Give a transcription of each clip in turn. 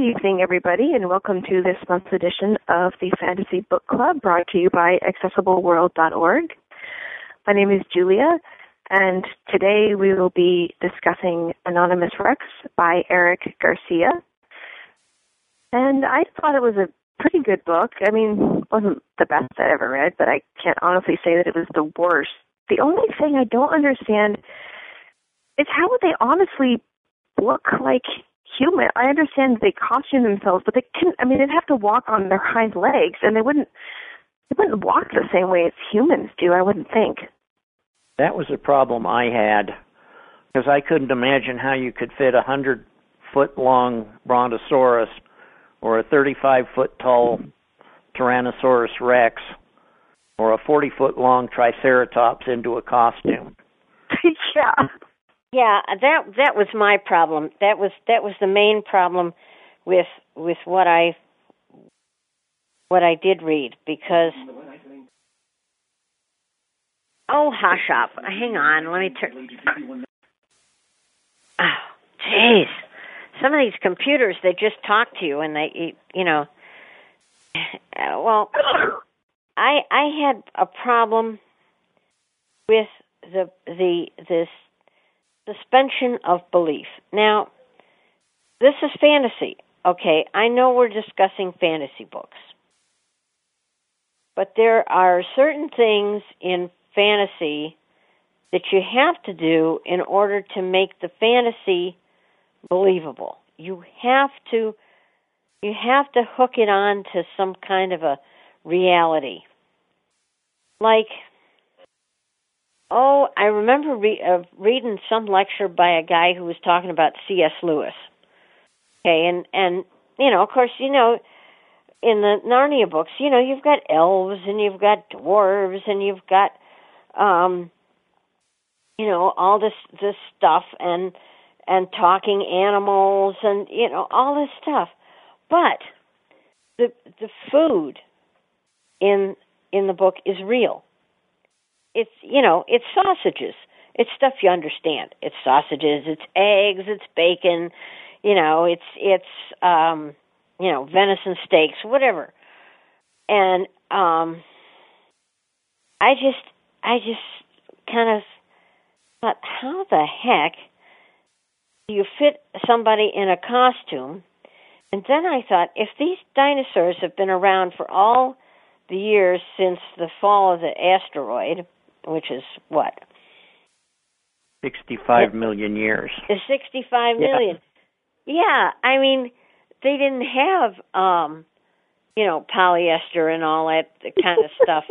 evening, everybody, and welcome to this month's edition of the Fantasy Book Club brought to you by AccessibleWorld.org. My name is Julia, and today we will be discussing Anonymous Rex by Eric Garcia. And I thought it was a pretty good book. I mean, it wasn't the best I ever read, but I can't honestly say that it was the worst. The only thing I don't understand is how would they honestly look like human? I understand they costume themselves, but they can I mean they'd have to walk on their hind legs and they wouldn't they wouldn't walk the same way as humans do, I wouldn't think. That was a problem I had because I couldn't imagine how you could fit a hundred foot long brontosaurus or a 35 foot tall Tyrannosaurus rex or a 40 foot long Triceratops into a costume. yeah. Yeah, that that was my problem. That was that was the main problem with with what I what I did read because Oh, hush up. Hang on, let me turn Oh, jeez. Some of these computers they just talk to you and they you know well I I had a problem with the the this suspension of belief. Now, this is fantasy. Okay, I know we're discussing fantasy books. But there are certain things in fantasy that you have to do in order to make the fantasy believable. You have to you have to hook it on to some kind of a reality. Like Oh, I remember re- uh, reading some lecture by a guy who was talking about C.S. Lewis. Okay, and and you know, of course, you know, in the Narnia books, you know, you've got elves and you've got dwarves and you've got, um, you know, all this this stuff and and talking animals and you know all this stuff, but the the food in in the book is real it's you know it's sausages. It's stuff you understand. It's sausages it's eggs it's bacon you know it's it's um you know venison steaks whatever. And um i just i just kind of thought how the heck do you fit somebody in a costume? And then i thought if these dinosaurs have been around for all the years since the fall of the asteroid which is what? Sixty-five million years. Sixty-five million. Yeah. yeah, I mean, they didn't have, um, you know, polyester and all that kind of stuff,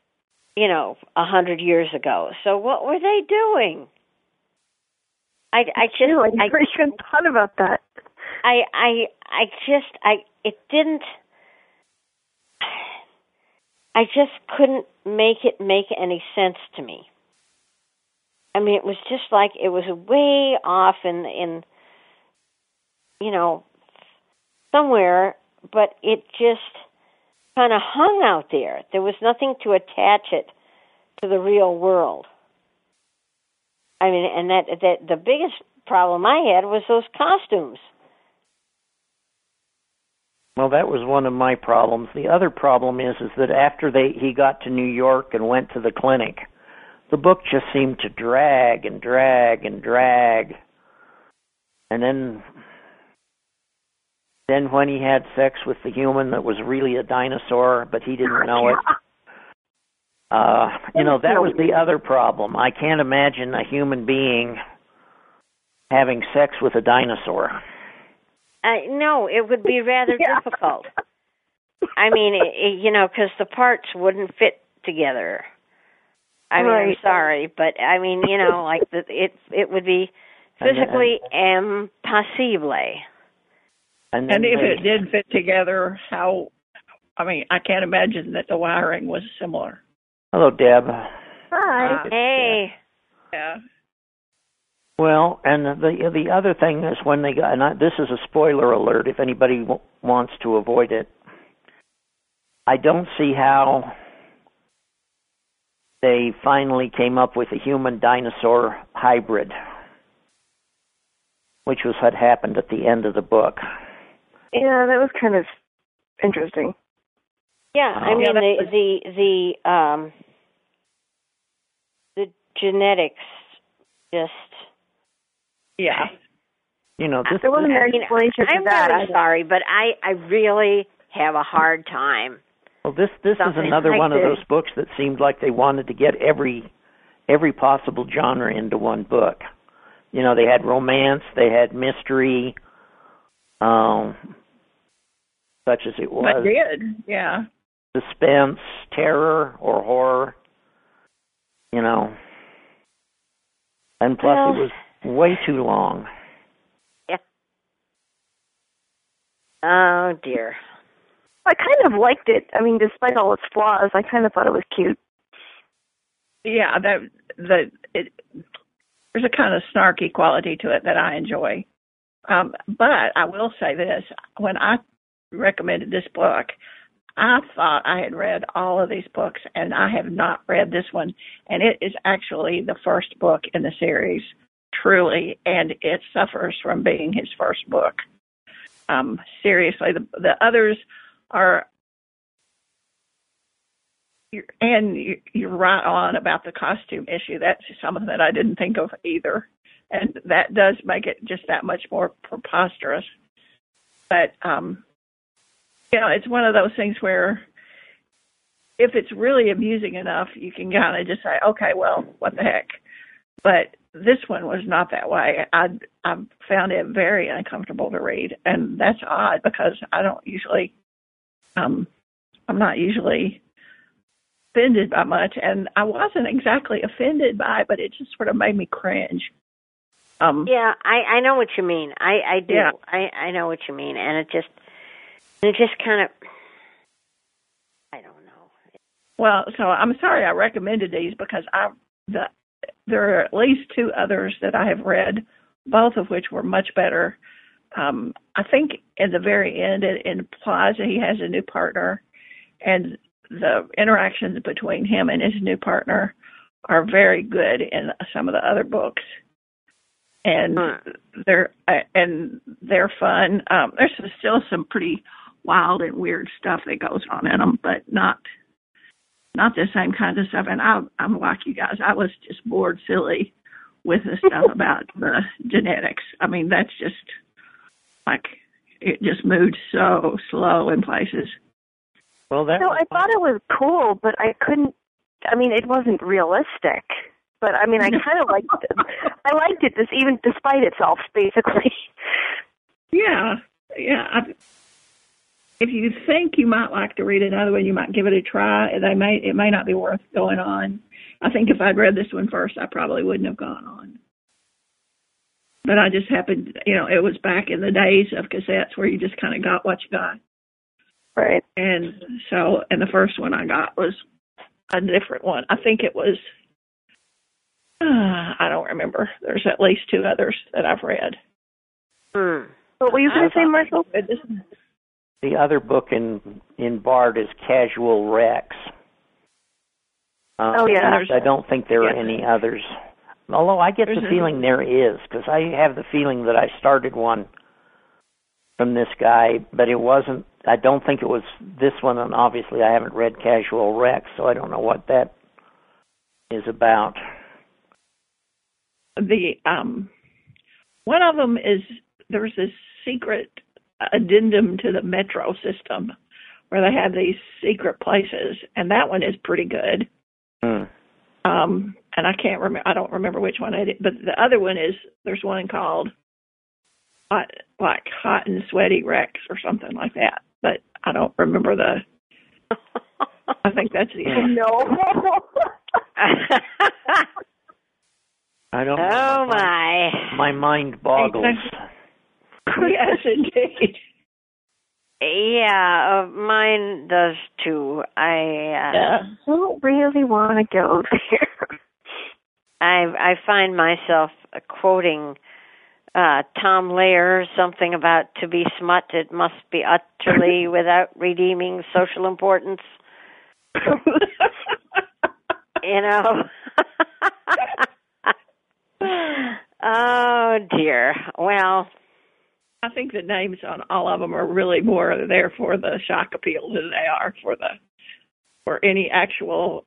you know, a hundred years ago. So what were they doing? I, I just, I never I, even thought about that. I, I, I just, I, it didn't. I just couldn't make it make any sense to me. I mean, it was just like it was way off in in you know somewhere, but it just kind of hung out there. There was nothing to attach it to the real world. I mean, and that that the biggest problem I had was those costumes. Well, that was one of my problems. The other problem is is that after they he got to New York and went to the clinic, the book just seemed to drag and drag and drag. And then then when he had sex with the human that was really a dinosaur, but he didn't know it. Uh, you know, that was the other problem. I can't imagine a human being having sex with a dinosaur. Uh, no, it would be rather yeah. difficult. I mean, it, it, you know, because the parts wouldn't fit together. I mean, right. I'm sorry, but I mean, you know, like the, it it would be physically and, impossible. And, and if they, it did fit together, how? I mean, I can't imagine that the wiring was similar. Hello, Deb. Hi. Uh, hey. Yeah. Well, and the the other thing is when they got, and I, this is a spoiler alert if anybody w- wants to avoid it. I don't see how they finally came up with a human dinosaur hybrid, which was what happened at the end of the book. Yeah, that was kind of interesting. Yeah, I mean the the the um the genetics just yeah. You know, this there wasn't an explanation I'm that. really sorry, but I I really have a hard time. Well, this this is another like one this. of those books that seemed like they wanted to get every every possible genre into one book. You know, they had romance, they had mystery, um, such as it was. But did, yeah. Suspense, terror, or horror. You know, and plus Well- it was way too long. Yeah. Oh dear. I kind of liked it. I mean, despite all its flaws, I kind of thought it was cute. Yeah, that the it there's a kind of snarky quality to it that I enjoy. Um, but I will say this: when I recommended this book, I thought I had read all of these books, and I have not read this one. And it is actually the first book in the series, truly, and it suffers from being his first book. Um, seriously, the the others are and you- you're right on about the costume issue. That's something that I didn't think of either, and that does make it just that much more preposterous. But um, you know, it's one of those things where if it's really amusing enough, you can kind of just say, okay, well, what the heck. But this one was not that way. I I found it very uncomfortable to read, and that's odd because I don't usually, um, I'm not usually offended by much, and I wasn't exactly offended by it, but it just sort of made me cringe. Um, Yeah, I I know what you mean. I I do. Yeah. I I know what you mean, and it just it just kind of I don't know. Well, so I'm sorry I recommended these because I the there are at least two others that I have read, both of which were much better. Um, I think in the very end it implies that he has a new partner, and the interactions between him and his new partner are very good in some of the other books, and they're uh, and they're fun. Um, there's still some pretty wild and weird stuff that goes on in them, but not not the same kind of stuff. And I, I'm like you guys, I was just bored silly with the stuff about the genetics. I mean, that's just like it just moved so slow in places. Well, that No, was I thought it was cool, but I couldn't. I mean, it wasn't realistic. But I mean, I kind of liked it. I liked it, this even despite itself, basically. Yeah, yeah. I, if you think you might like to read another one, you might give it a try. They may it may not be worth going on. I think if I'd read this one first, I probably wouldn't have gone on. But I just happened, you know, it was back in the days of cassettes where you just kind of got what you got. Right. And so, and the first one I got was a different one. I think it was, uh, I don't remember. There's at least two others that I've read. Hmm. What were you going to say, Marshall? The other book in in Bard is Casual Rex. Um, Oh, yeah. I don't think there are any others. Although I get There's the a- feeling there is, because I have the feeling that I started one from this guy, but it wasn't. I don't think it was this one, and obviously I haven't read Casual Rex, so I don't know what that is about. the um one of them is there's this secret addendum to the metro system where they have these secret places and that one is pretty good Hmm. um and i can't remember i don't remember which one it is but the other one is there's one called hot like hot and sweaty rex or something like that but i don't remember the i think that's the end. No. I don't. know. oh my. My mind boggles. Yes indeed Yeah, uh, mine does too. I uh, yeah don't really want to go there. I I find myself uh, quoting uh Tom Lehrer something about to be smut it must be utterly without redeeming social importance. You know. oh dear. Well, I think the names on all of them are really more there for the shock appeal than they are for the for any actual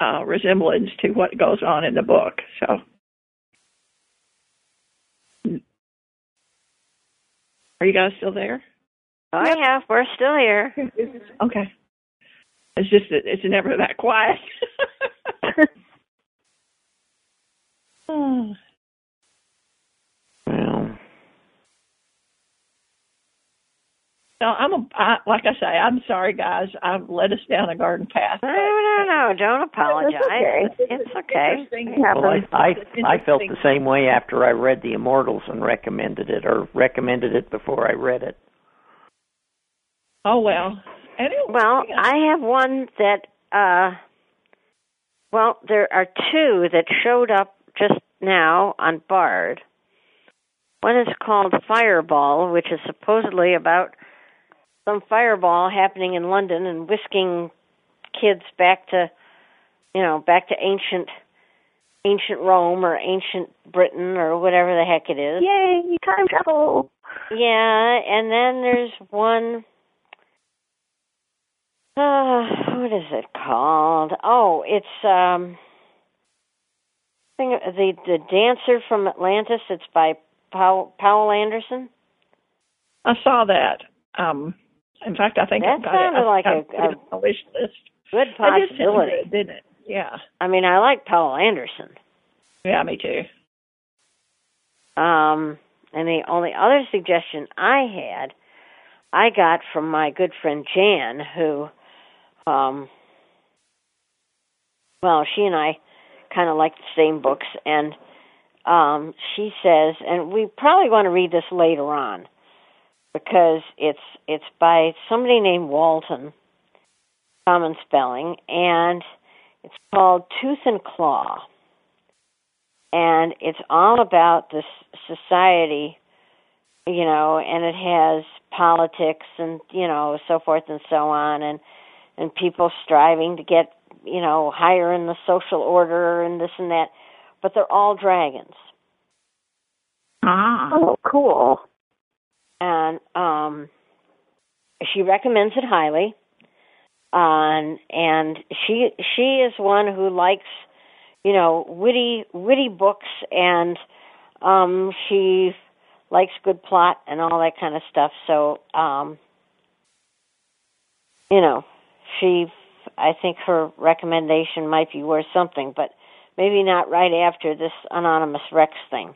uh, resemblance to what goes on in the book. So. Are you guys still there? Oh, yeah, we're still here. Okay. It's just that it's never that quiet. oh. Well, No, I'm a, I, like I say, I'm sorry, guys. I've led us down a garden path. No, no, no, don't apologize. okay. It's okay. Well I, I I felt the same way after I read The Immortals and recommended it, or recommended it before I read it. Oh well. Anyway, Well, yeah. I have one that uh well, there are two that showed up just now on Bard. One is called Fireball, which is supposedly about some fireball happening in London and whisking kids back to you know, back to ancient ancient Rome or ancient Britain or whatever the heck it is. Yay, time travel. Yeah, and then there's one. Uh, what is it called? Oh, it's um. thing- The the dancer from Atlantis. It's by Poul, Poul Anderson. I saw that. Um, in fact, I think That I've got sounded it. I- like I a- it on my wish list. Good That did sound possibility. good, didn't it? Yeah. I mean, I like Poul Anderson. Yeah, me too. Um, and the only other suggestion I had, I got from my good friend Jan, who, um, well, she and I kind of like the same books, and um, she says, and we probably want to read this later on because it's it's by somebody named Walton, common spelling, and it's called Tooth and Claw and it's all about this society, you know, and it has politics and you know so forth and so on, and and people striving to get you know higher in the social order and this and that, but they're all dragons, Ah. Oh, cool. And um, she recommends it highly. Um, and she she is one who likes you know witty witty books and um she likes good plot and all that kind of stuff so um you know she i think her recommendation might be worth something but maybe not right after this anonymous rex thing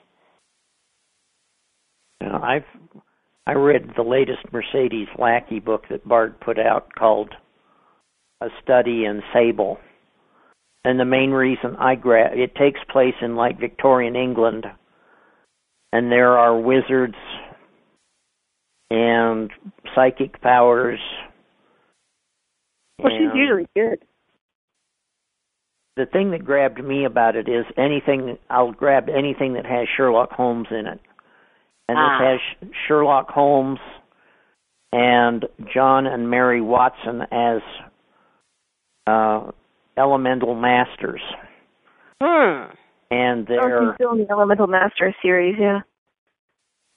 know, I've I read the latest Mercedes Lackey book that Bard put out called A Study in Sable. And the main reason I grab it takes place in like Victorian England and there are wizards and psychic powers. Well, she's usually good. the thing that grabbed me about it is anything I'll grab anything that has Sherlock Holmes in it. And Ah. this has Sherlock Holmes and John and Mary Watson as uh elemental masters. hmm And Oh, they're she's still in the Elemental Master series, yeah.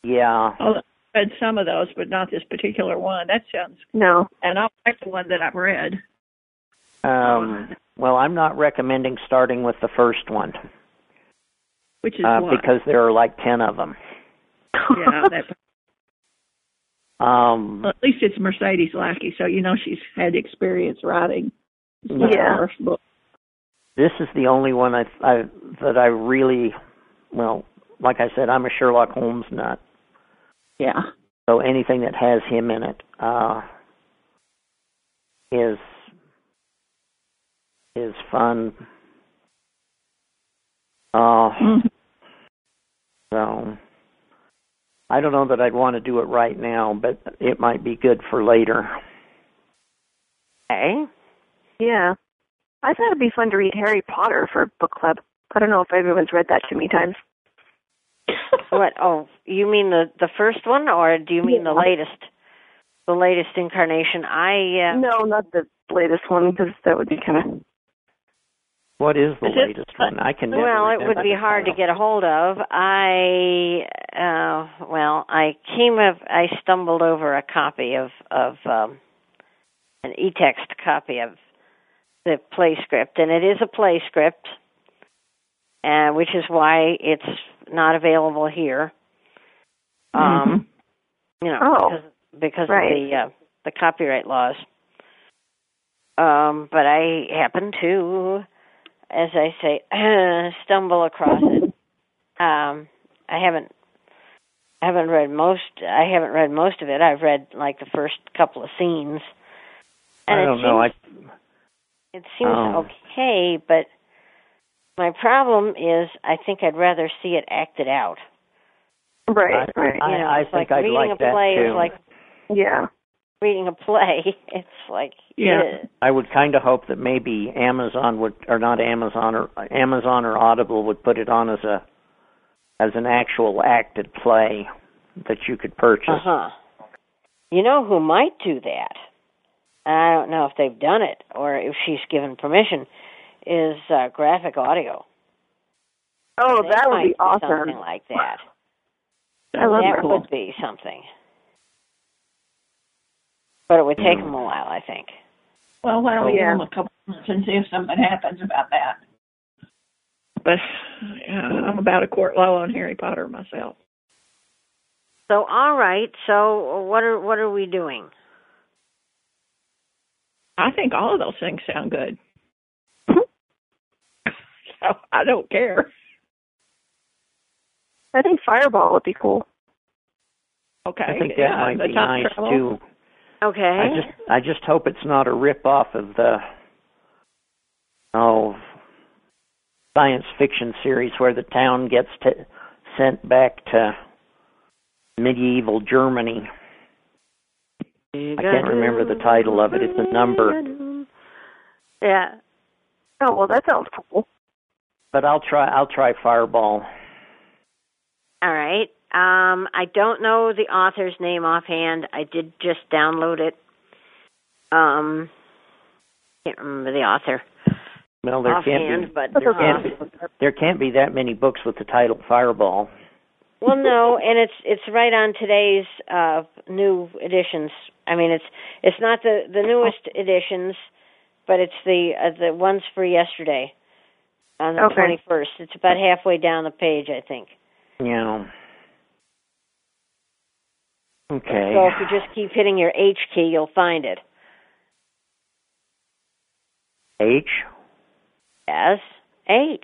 yeah. Oh, I read some of those, but not this particular one. That sounds. No. And I like the one that I've read. Um well I'm not recommending starting with the first one. Which is Uh, what? because there are like ten of them. Yeah, that, Um well, at least it's Mercedes Lackey, so you know she's had experience writing. Yeah. her first book. This is the only one I, I that I really, well, like I said, I'm a Sherlock Holmes nut. Yeah. So anything that has him in it uh, is is fun. Uh, Mhm. so I don't know that I'd want to do it right now, but it might be good for later. okay yeah. I thought it'd be fun to read Harry Potter for book club. I don't know if everyone's read that too many times. what oh you mean the the first one or do you mean the latest the latest incarnation i uh No, not the latest one, because that would be kind of What is the Is it- latest one? I can never Well, it would be hard to get a hold of. I uh well, I came of I stumbled over a copy of of um an e-text copy of the play script and it is a play script. Uh, which is why it's not available here. Um you know, Oh, because, because right. of the uh, the copyright laws. Um, but I happen to, as I say, stumble across it. Um, I haven't I haven't read most. I haven't read most of it. I've read like the first couple of scenes, and I don't know. I it seems Oh. okay. But my problem is, I think I'd rather see it acted out. right, right. I- you know, I it's think like I'd reading like a that play too. is like yeah. Reading a play. It's like Yeah. ugh. I would kind of hope that maybe Amazon would, or not Amazon, or Amazon or Audible would put it on as a as an actual acted play that you could purchase. Uh huh. You know who might do that? I don't know if they've done it or if she's given permission. Is uh, graphic audio? Oh, They that would might be awesome. Something like that. I love that that. would be something. But it would take Mm. them a while, I think. Well, why don't we Yeah. give them a couple months and see if something happens about that? But yeah, I'm about a court low on Harry Potter myself. So, all right. So, what are what are we doing? I think all of those things sound good. so I don't care. I think Fireball would be cool. Okay. I think that yeah, might be nice travel. too. Okay. I just I just hope it's not a rip off of the oh science fiction series where the town gets t- sent back to medieval Germany. I can't remember the title of it. It's a number. Yeah. Oh well, that sounds cool. But I'll try I'll try Fireball. All right. Um, I don't know the author's name offhand. I did just download it. Um, can't remember the author Well, there offhand, can't be but there uh, can't there can't be that many books with the title Fireball. well, no, and it's it's right on today's uh, new editions. I mean, it's it's not the the newest editions, but it's the uh, the ones for yesterday on the Okay. twenty first. It's about halfway down the page, I think. Yeah. Okay. So if you just keep hitting your H key, you'll find it. H. Yes, H.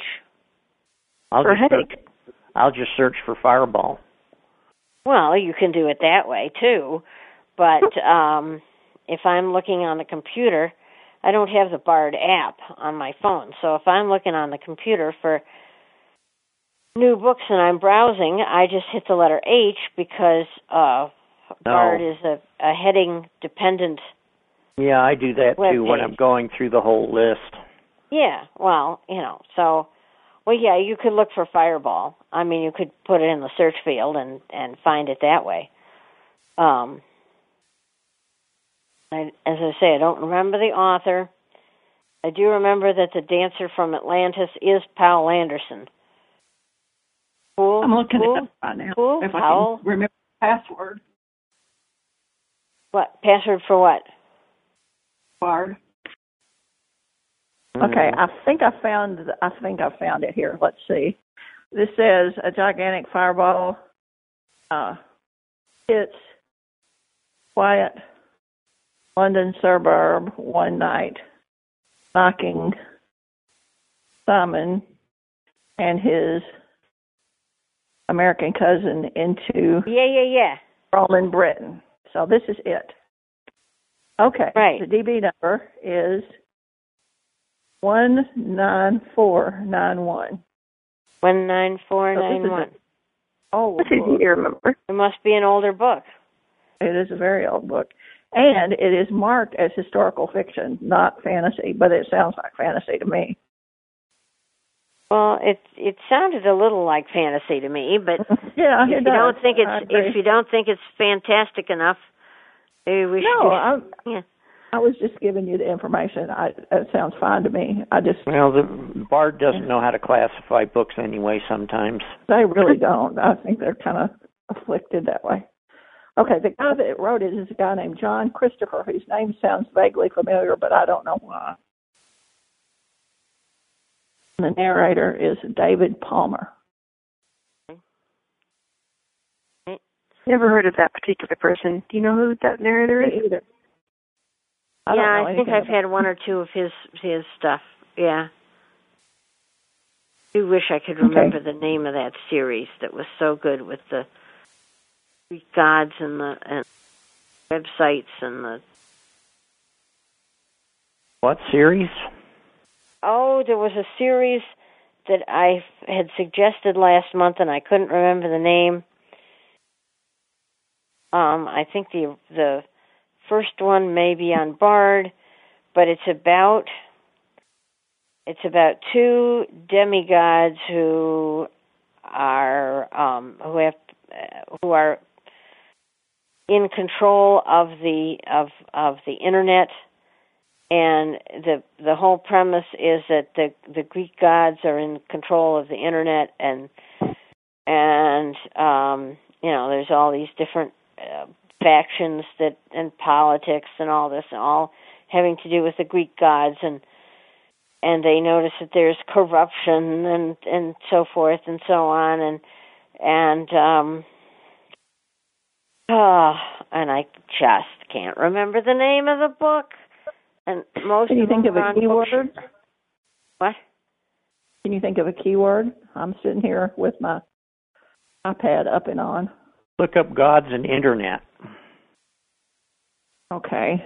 I'll For just headache. search, I'll just search for Fireball. Well, you can do it that way too, but um, if I'm looking on the computer, I don't have the Bard app on my phone. So if I'm looking on the computer for new books and I'm browsing, I just hit the letter H because uh, Bard is a, a heading dependent. Yeah, I do that Web too when. I'm going through the whole list. Yeah, well, you know, so well, yeah, you could look for Fireball. I mean, you could put it in the search field and and find it that way. Um, I, as I say, I don't remember the author. I do remember that the dancer from Atlantis is Poul Anderson. Cool. I'm looking cool. it up right now. Cool. If I can remember the password. What password for what? Bard. Okay, I think I found I think I found it here. Let's see. This says a gigantic fireball uh hits quiet London suburb one night, knocking Simon and his American cousin into Yeah, yeah, yeah. Roman Britain. So this is it. Okay. Right. The DB number is one nine four nine one. One nine four So this is one. Oh, That's easy to remember. It must be an older book. it is a very old book, and it is marked as historical fiction, not fantasy. But it sounds like fantasy to me. Well, it it sounded a little like fantasy to me, but yeah, if it you does. don't think it's if you don't think it's fantastic enough, maybe we should. no, I'm, yeah. I was just giving you the information. I it sounds fine to me. I just Well, the Bard doesn't know how to classify books anyway. Sometimes. they really don't. I think they're kind of afflicted that way. Okay, the guy that wrote it is a guy named John Christopher, whose name sounds vaguely familiar, but I don't know why. The narrator is David Palmer. Mm-hmm. Never heard of that particular person. Do you know who that narrator is? Either. I yeah, I think I've had one or two of his his stuff. Yeah. I do wish I could remember the name of that series that was so good with the Greek gods and the and websites and the What series? Oh, there was a series that I had suggested last month and I couldn't remember the name. Um, I think the the first one may be on Bard, but it's about it's about two demigods who are um, who have uh, who are in control of the of of the internet and the the whole premise is that the the Greek gods are in control of the internet and and um you know there's all these different uh, factions that and politics and all this and all having to do with the Greek gods. And and they notice that there's corruption and and so forth and so on. And and um uh, and I just can't remember the name of the book and most Can you of think of a keyword? What? Can you think of a keyword? I'm sitting here with my iPad up and on. Look up gods and internet. Okay.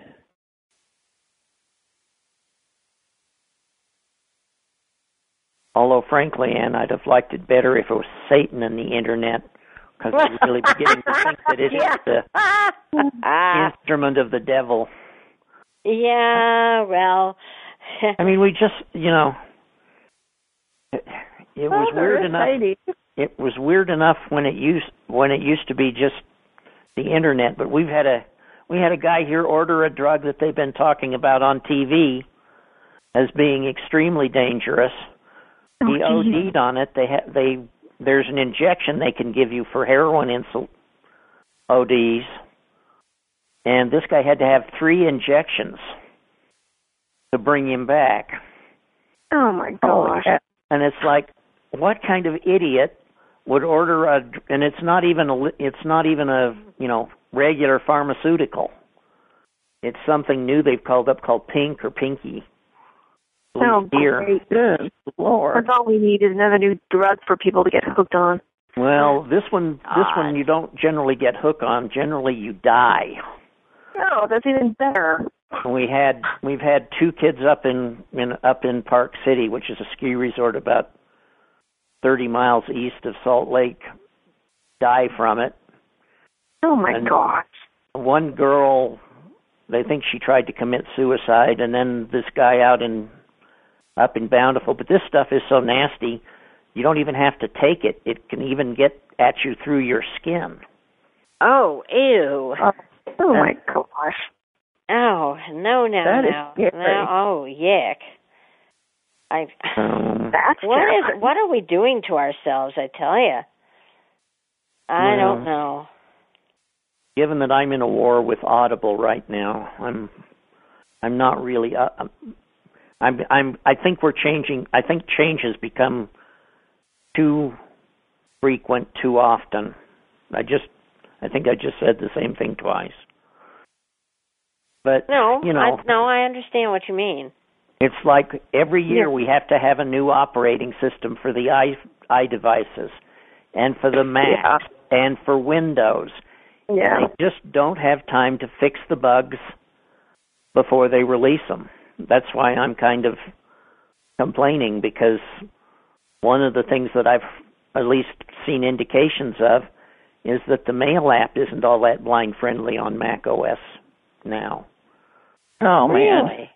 Although, frankly, Ann, I'd have liked it better if it was Satan and the internet, because I'm really beginning to think that it is yeah. the Ah, instrument of the devil. Yeah, well, I mean, we just, you know, it, it was Well, there weird enough. It was weird enough when it used when it used to be just the internet, but we've had a we had a guy here order a drug that they've been talking about on TV as being extremely dangerous. Oh, he. OD'd on it. They ha- they there's an injection they can give you for heroin insul ODs, and this guy had to have three injections to bring him back. Oh my Oh, gosh. yeah. And it's like, what kind of idiot would order a? And it's not even a. li- It's not even a you know regular pharmaceutical. It's something new they've called up called Pink or Pinky. Oh, least here. great. Good Lord. That's all we need is another new drug for people to get hooked on. Well, this one, this God. one you don't generally get hooked on. Generally, you die. Oh, that's even better. We had we've had two kids up in, in up in Park City, which is a ski resort about thirty miles east of Salt Lake, die from it. Oh my And- gosh. One girl, they think she tried to commit suicide, and then this guy out in up in Bountiful. But this stuff is so nasty, you don't even have to take it. It can even get at you through your skin. oh, ew, oh. Oh, oh my gosh. oh, no, no, That is no, scary. no, oh, yuck. I, Um, That's what is, terrifying. what are we doing to ourselves? I tell you, I Well, don't know. given that I'm in a war with Audible right now, I'm I'm not really uh, I'm I'm I think we're changing I think change has become too frequent too often. I just I think I just said the same thing twice. But No, you know, I, no, I understand what you mean. it's like every year Yeah. we have to have a new operating system for the i i devices and for the Mac and for Windows. Yeah. They just don't have time to fix the bugs before they release them. That's why I'm kind of complaining because one of the things that I've at least seen indications of is that the mail app isn't all that blind friendly on Mac OS now. Oh man. really?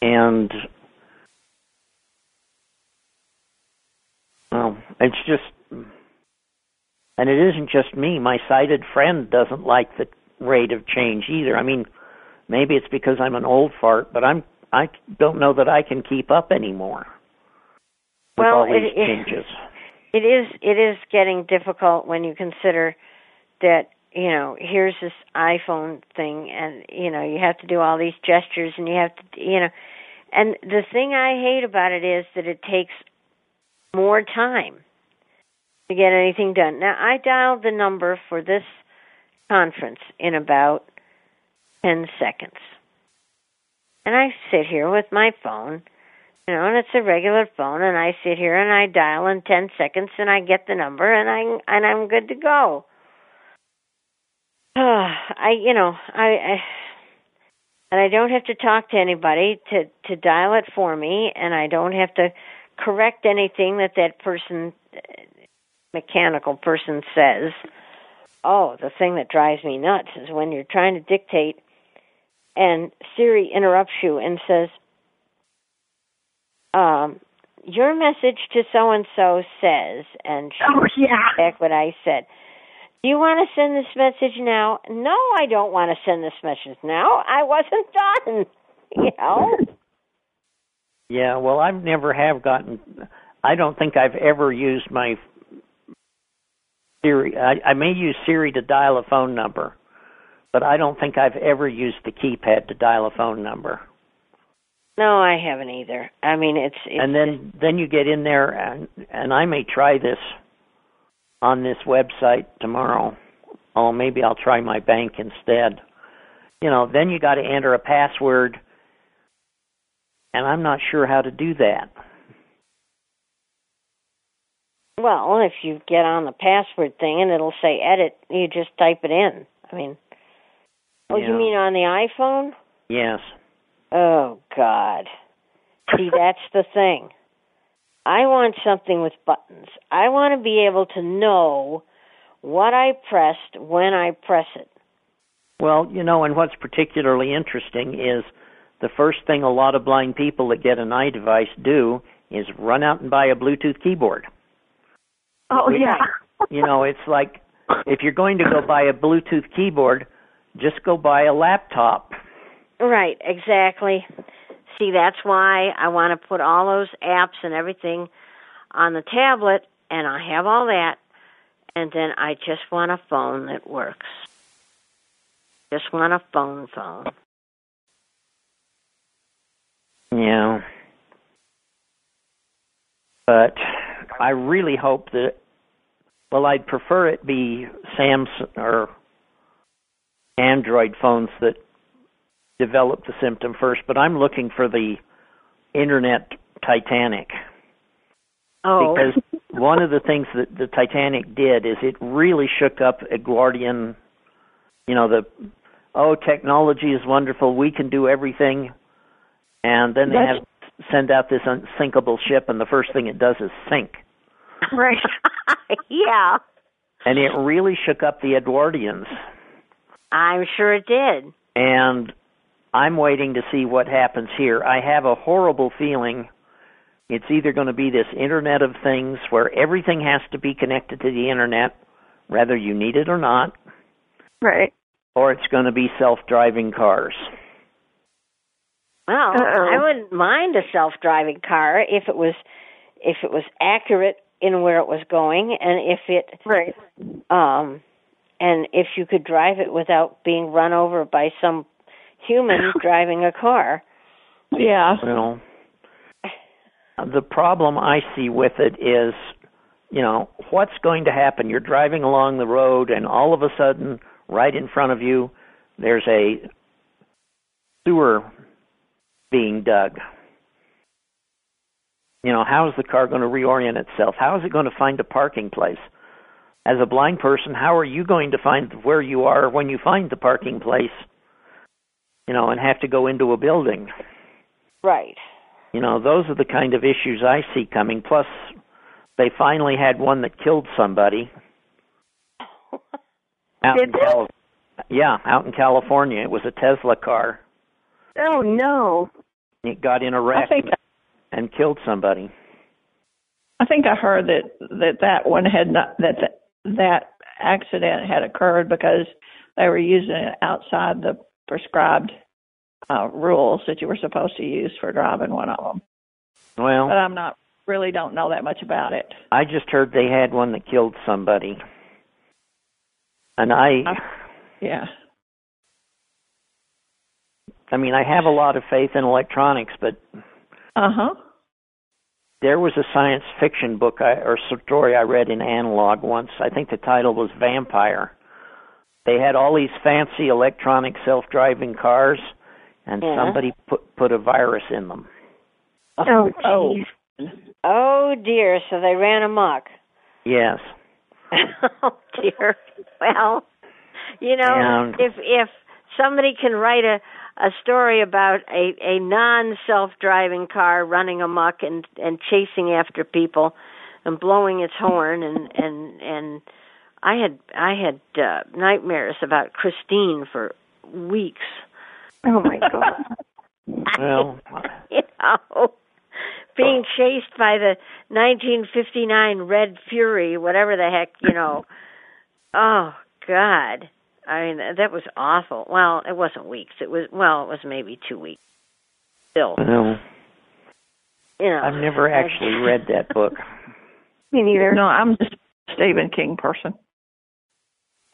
And well, it's just and it isn't just me. My sighted friend doesn't like the rate of change either. I mean, maybe it's because I'm an old fart, but I'm I don't know that I can keep up anymore. With well, all these it, it, changes. It is it is getting difficult when you consider that you know here's this iPhone thing, and you know you have to do all these gestures, and you have to you know, and the thing I hate about it is that it takes more time to get anything done. Now I dialed the number for this conference in about ten seconds, and I sit here with my phone you know, and it's a regular phone, and I sit here and I dial in ten seconds, and I get the number, and I and I'm good to go. I, you know, I, I and I don't have to talk to anybody to to dial it for me, and I don't have to correct anything that that person, mechanical person, says. Oh, the thing that drives me nuts is when you're trying to dictate, and Siri interrupts you and says, um, your message to so and so says, and she oh, yeah. back what I said. Do you want to send this message now? No, I don't want to send this message now. I wasn't done. You know. Yeah, well, I've never have gotten. I don't think I've ever used my Siri. I, I may use Siri to dial a phone number, but I don't think I've ever used the keypad to dial a phone number. No, I haven't either. I mean, it's, it's and then then you get in there and and I may try this on this website tomorrow. Oh, maybe I'll try my bank instead. You know, then you got to enter a password and I'm not sure how to do that. Well, if you get on the password thing and it'll say edit, you just type it in. I mean, oh, yeah. you mean on the iPhone? Yes. Oh God. See, that's the thing. I want something with buttons. I want to be able to know what I pressed when I press it. Well, you know, and what's particularly interesting is the first thing a lot of blind people that get an iDevice do is run out and buy a Bluetooth keyboard. Oh yeah. you know, it's like if you're going to go buy a Bluetooth keyboard, just go buy a laptop. Right, exactly. See, that's why I want to put all those apps and everything on the tablet, and I have all that, and then I just want a phone that works. Just want a phone phone. Yeah. But I really hope that, well, I'd prefer it be Samsung or Android phones that develop the symptom first, but I'm looking for the internet Titanic. Oh. Because one of the things that the Titanic did is it really shook up Edwardian, you know, the oh technology is wonderful, we can do everything, and then they That's- have send out this unsinkable ship, and the first thing it does is sink, Right. yeah, and it really shook up the Edwardians. I'm sure it did. and I'm waiting to see what happens here. I have a horrible feeling it's either going to be this Internet of Things where everything has to be connected to the Internet, whether you need it or not, Right. or it's going to be self driving cars. Well, Uh-oh. I wouldn't mind a self-driving car if it was if it was accurate in where it was going and if it Right. um and if you could drive it without being run over by some human driving a car. Yeah. Well, the problem I see with it is, you know, what's going to happen? You're driving along the road, and all of a sudden, right in front of you, there's a sewer being dug. You know, how is the car going to reorient itself? How is it going to find a parking place? As a blind person, how are you going to find where you are when you find the parking place? You know, and have to go into a building. Right. You know, those are the kind of issues I see coming. Plus, they finally had one that killed somebody. Out Did in they? Cal- yeah, out in California. It was a Tesla car. Oh no. It got in a wreck think and killed somebody. I think I heard that that that one had not that that, that accident had occurred because they were using it outside the prescribed uh, rules that you were supposed to use for driving one of them. Well, But I'm not really don't know that much about it. I just heard they had one that killed somebody. And I Uh, Yeah. I mean, I have a lot of faith in electronics, but Uh huh. there was a science fiction book I, or story I read in Analog once. I think the title was Vampire. They had all these fancy electronic self-driving cars, and Yeah. somebody put put a virus in them. Oh, Oh. Oh. oh dear, so they ran amok. Yes. oh dear. Well, you know, And- if if somebody can write a a story about a a non self-driving car running amok and and chasing after people and blowing its horn and and and I had I had uh, nightmares about Christine for weeks. Oh my god. Well, you know, being chased by the 1959 Red Fury, whatever the heck, you know. Oh God, I mean that was awful. Well, it wasn't weeks. It was well, it was maybe two weeks. Still, well, you know. I've never actually read that book. Me neither. No, I'm just a Stephen King person.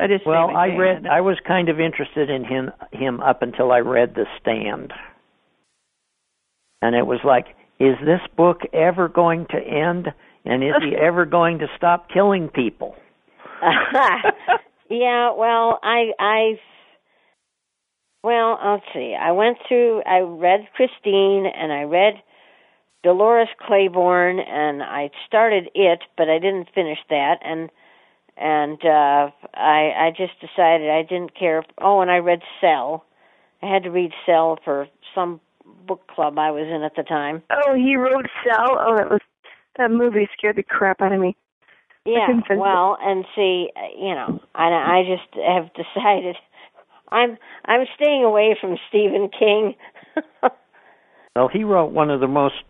I just Well, I read. I was kind of interested in him him up until I read The Stand, and it was like, is this book ever going to end? And is he ever going to stop killing people? yeah, well, I I well, let's see. I went through I read Christine and I read Dolores Claiborne and I started it, but I didn't finish that and and uh I I just decided I didn't care. Oh, and I read Cell. I had to read Cell for some book club I was in at the time. Oh, he wrote Cell. Oh, that was that movie scared the crap out of me. Yeah, couldn't finish it. well, and see, uh, you know, I I just have decided I'm I'm staying away from Stephen King. Well, he wrote one of the most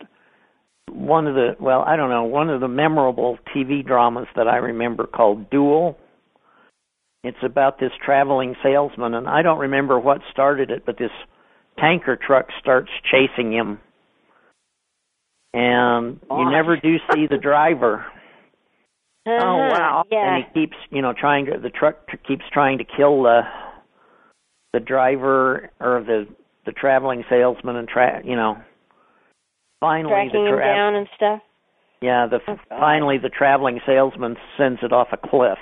one of the well, I don't know, one of the memorable TV dramas that I remember called Duel. It's about this traveling salesman and I don't remember what started it, but this tanker truck starts chasing him. And you never do see the driver. Uh-huh, oh, wow. Yeah. And he keeps, you know, trying to the truck keeps trying to kill the the driver or the the traveling salesman and tra- you know finally tracking the him down and stuff. yeah the Oh, finally the traveling salesman sends it off a cliff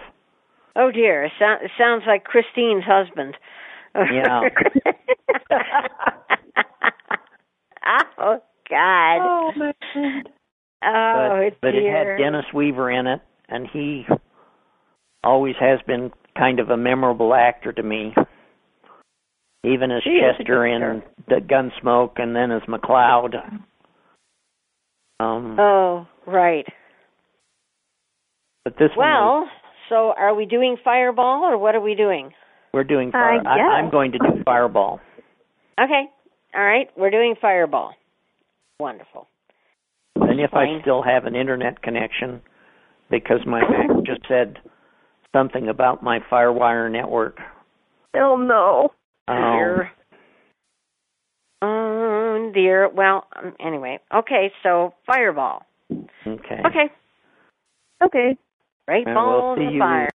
Oh dear, it, so- it sounds like Christine's husband. Yeah. oh God. Oh my God. Oh but, but it had Dennis Weaver in it and he always has been kind of a memorable actor to me even as He Chester in actor. the Gunsmoke and then as McCloud um Oh right. but this one was- Well, so are we doing Fireball or what are we doing? we're doing fire, Uh, I, yeah. I'm going to do Fireball Okay. All right, we're doing Fireball. Wonderful. And if I still have an internet connection, because my Mac just said something about my FireWire network. Oh no. Um, Dear. Well, um, anyway. Okay, so Fireball. okay. Okay. Okay. Great And we'll balls see of you fire.